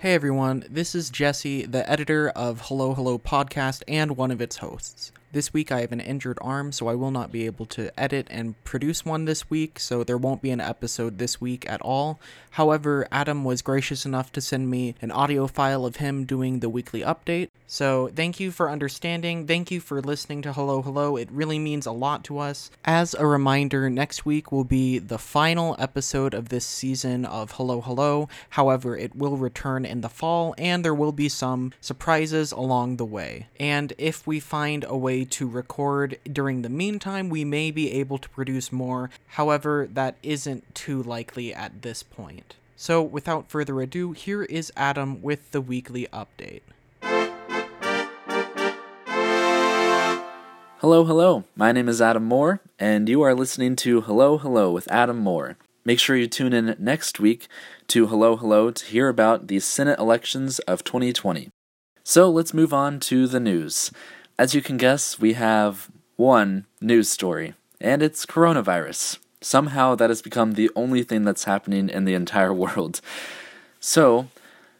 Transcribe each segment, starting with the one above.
Hey everyone, this is Jesse, the editor of Hello Hello Podcast and one of its hosts. This week I have an injured arm, so I will not be able to edit and produce one this week, so there won't be an episode this week at all. However, Adam was gracious enough to send me an audio file of him doing the weekly update. So, thank you for understanding. Thank you for listening to Hello Hello. It really means a lot to us. As a reminder, next week will be the final episode of this season of Hello Hello. However, it will return in the fall, and there will be some surprises along the way. And if we find a way to record during the meantime, we may be able to produce more. However, that isn't too likely at this point. So, without further ado, here is Adam with the weekly update. Hello, hello. My name is Adam Moore, and you are listening to Hello, Hello with Adam Moore. Make sure you tune in next week to Hello, Hello to hear about the Senate elections of 2020. So let's move on to the news. As you can guess, we have one news story, and it's coronavirus. Somehow that has become the only thing that's happening in the entire world. So,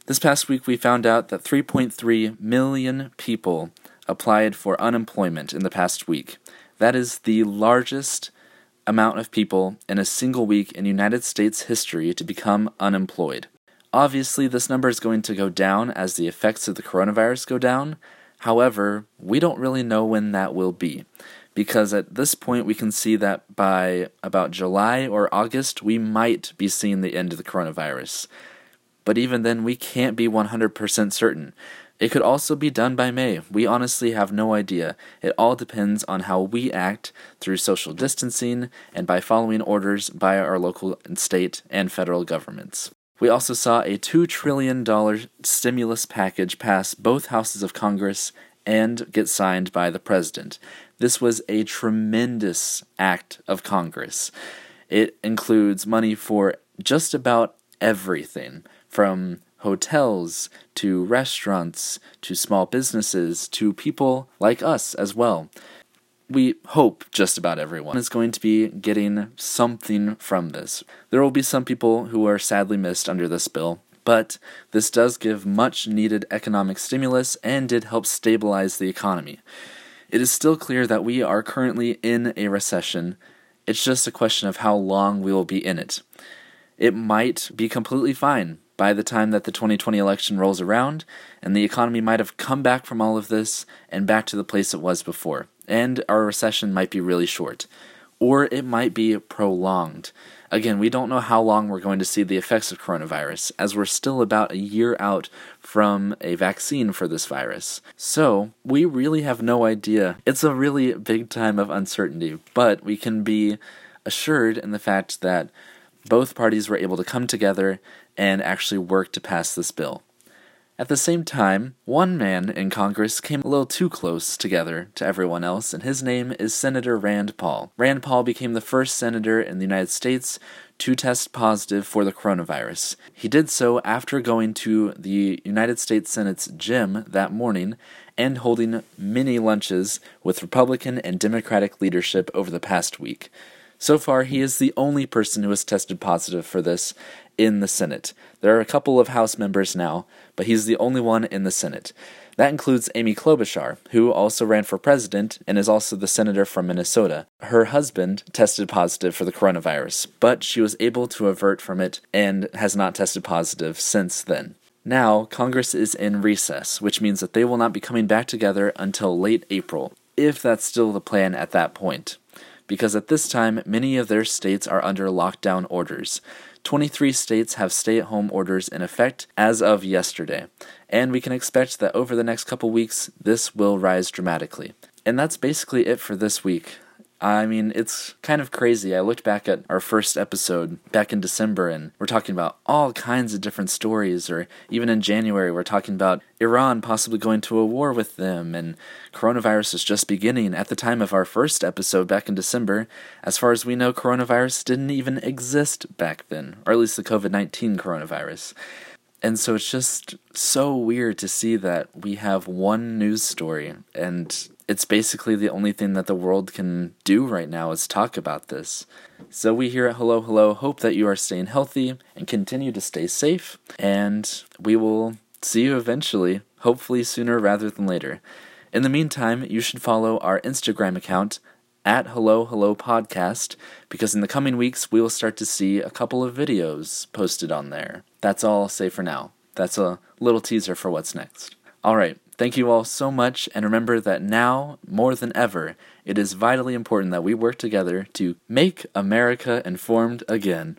this past week we found out that 3.3 million people applied for unemployment in the past week. That is the largest amount of people in a single week in United States history to become unemployed. Obviously, this number is going to go down as the effects of the coronavirus go down, However, we don't really know when that will be, because at this point we can see that by about July or August we might be seeing the end of the coronavirus. But even then, we can't be 100% certain. It could also be done by May. We honestly have no idea. It all depends on how we act through social distancing and by following orders by our local state and federal governments. We also saw a $2 trillion stimulus package pass both houses of Congress and get signed by the president. This was a tremendous act of Congress. It includes money for just about everything from hotels to restaurants to small businesses to people like us as well we hope just about everyone is going to be getting something from this. There will be some people who are sadly missed under this bill, but this does give much needed economic stimulus and did help stabilize the economy. It is still clear that we are currently in a recession. It's just a question of how long we will be in it. It might be completely fine by the time that the 2020 election rolls around, and the economy might have come back from all of this and back to the place it was before and our recession might be really short, or it might be prolonged. Again, we don't know how long we're going to see the effects of coronavirus, as we're still about a year out from a vaccine for this virus. So, we really have no idea. It's a really big time of uncertainty, but we can be assured in the fact that both parties were able to come together and actually work to pass this bill. At the same time, one man in Congress came a little too close together to everyone else, and his name is Senator Rand Paul. Rand Paul became the first senator in the United States to test positive for the coronavirus. He did so after going to the United States Senate's gym that morning and holding many lunches with Republican and Democratic leadership over the past week. So far, he is the only person who has tested positive for this in the Senate. There are a couple of House members now, but he's the only one in the Senate. That includes Amy Klobuchar, who also ran for president and is also the senator from Minnesota. Her husband tested positive for the coronavirus, but she was able to avert from it and has not tested positive since then. Now, Congress is in recess, which means that they will not be coming back together until late April, if that's still the plan at that point because at this time many of their states are under lockdown orders. 23 states have stay at home orders in effect as of yesterday, and we can expect that over the next couple weeks this will rise dramatically. And that's basically it for this week. I mean, it's kind of crazy. I looked back at our first episode back in December, and we're talking about all kinds of different stories. Or even in January, we're talking about Iran possibly going to a war with them, and coronavirus is just beginning. At the time of our first episode back in December, as far as we know, coronavirus didn't even exist back then, or at least the COVID 19 coronavirus. And so it's just so weird to see that we have one news story and it's basically the only thing that the world can do right now is talk about this. So we here at Hello Hello hope that you are staying healthy and continue to stay safe, and we will see you eventually, hopefully sooner rather than later. In the meantime, you should follow our Instagram account at Hello Hello Podcast because in the coming weeks we will start to see a couple of videos posted on there. That's all I'll say for now. That's a little teaser for what's next. All right, thank you all so much, and remember that now, more than ever, it is vitally important that we work together to make America informed again.